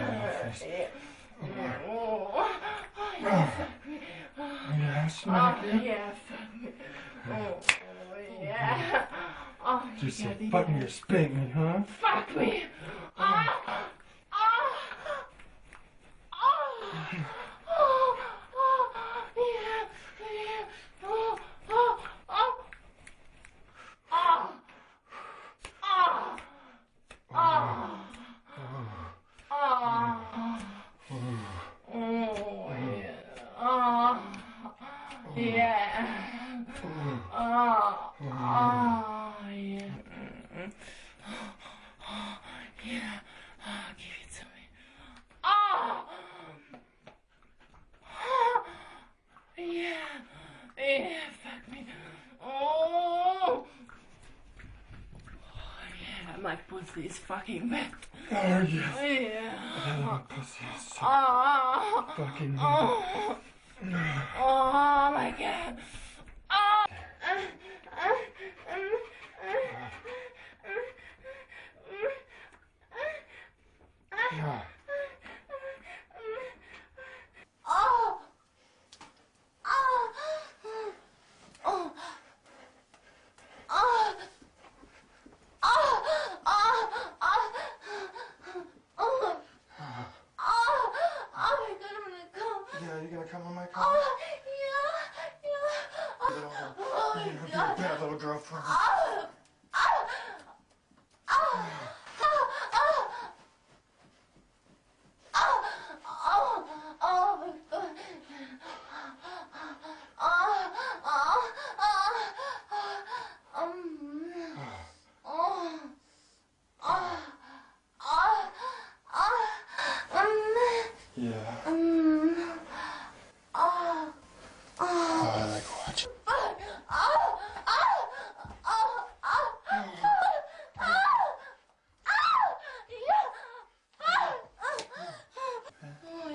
Oh, yes. Yes. Oh, yes. Oh, yeah. Oh, Just you button your spit me, huh? Fuck me! Oh. Ah, yeah. Yeah. Ah, give it to me. Ah! Ah! Yeah. Yeah, fuck me. Oh! Oh, yeah, pussy is fucking wet. Oh, yes. Yeah. Oh, pussy is so Ah! fucking Oh! Oh my god. Yeah. Oh. Oh. Oh. Oh. oh, you're gonna come on my car? Oh, oh, oh, Oh, oh my God. Bad little girlfriend. Oh. Um. Oh, I like oh, oh,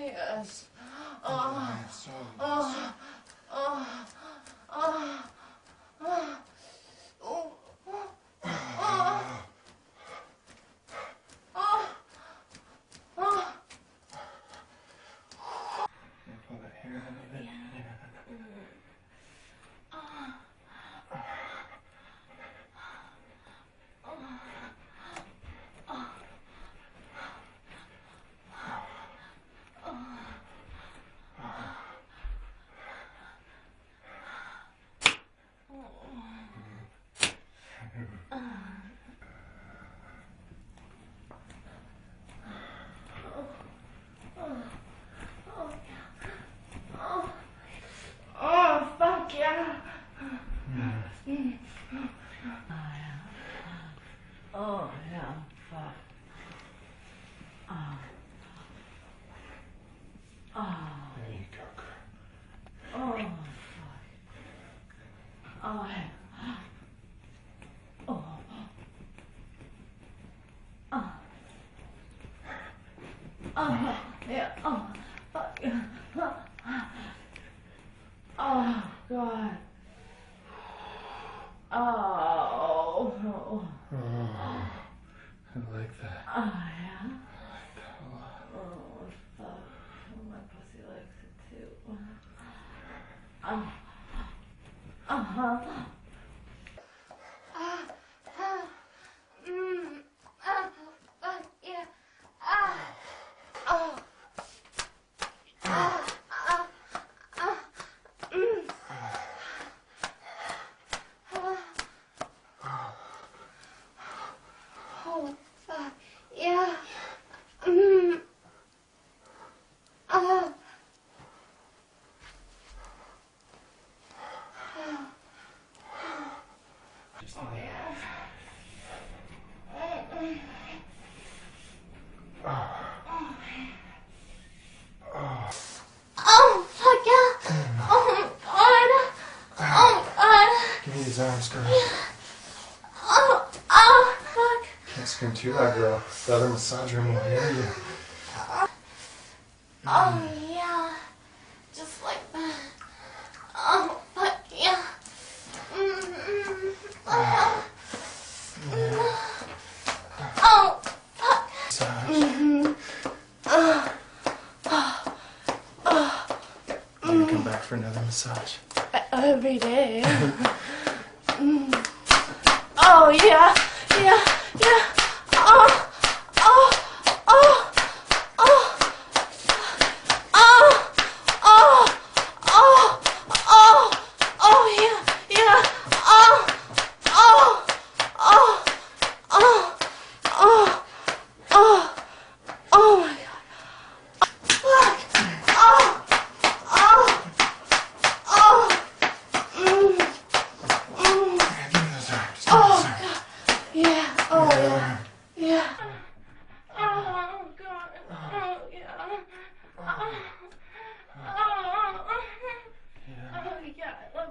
Yes. Like that. I like that a lot. Oh, fuck. Oh, my pussy likes it too. Oh. Uh-huh. Ah, ah, mm, ah, ah, yeah, ah, oh, ah, ah, ah, mm, ah. Oh, fuck, yeah, mm, ah. Oh. Oh, fuck yeah. Oh, God. Oh, God. Give me these arms, girl. Oh, oh, fuck. Scream to that girl. The other massage room will hear you. Oh, yeah. Just like that. Oh, but yeah. Mm-mm. Oh, oh, fuck. Massage. Can you come back for another massage? Every day. Mm. Oh, yeah. Yeah.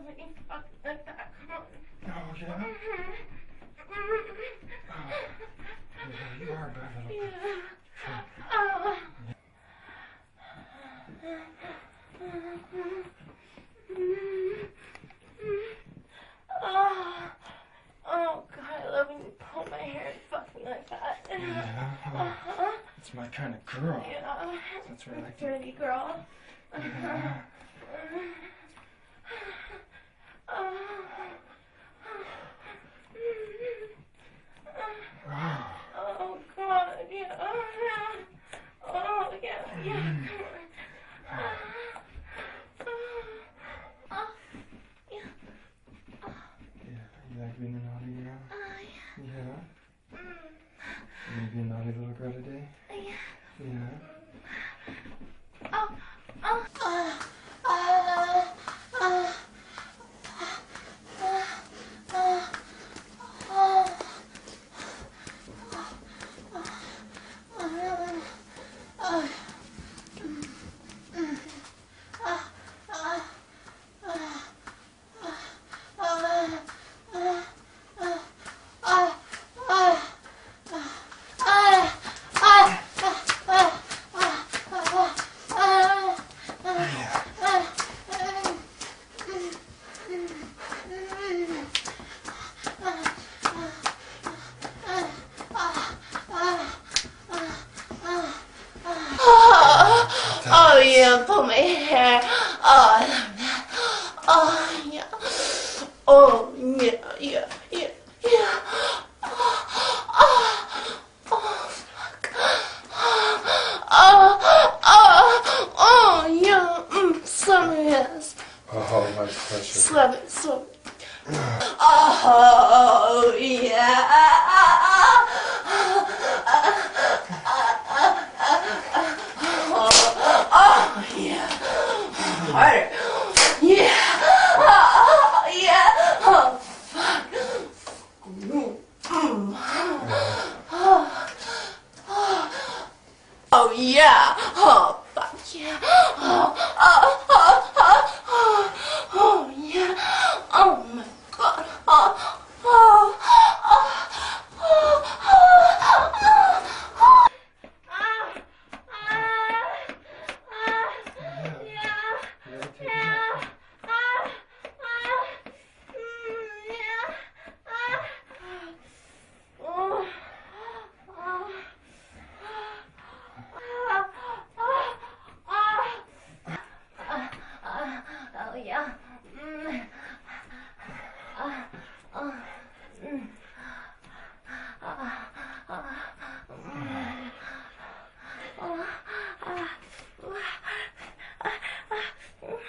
Oh, yeah. Yeah, you are a bad little. Yeah. Oh. Oh. Oh, God. I love when you pull my hair and fuck me like that. Yeah. Oh, Uh-huh. that's my kind of girl. Yeah. That's where I like. Pretty girl. Yeah. Oh, Oh God, yeah. Oh yeah, yeah. Come on. Oh, yeah. yeah. You like being a naughty girl? Oh Yeah. yeah. Mm, You gonna be a naughty little girl today? yeah. Yeah. Oh, oh, uh, uh, uh, uh, uh, uh, Oh, oh yeah, pull my hair. Oh, I love that. Oh yeah. Oh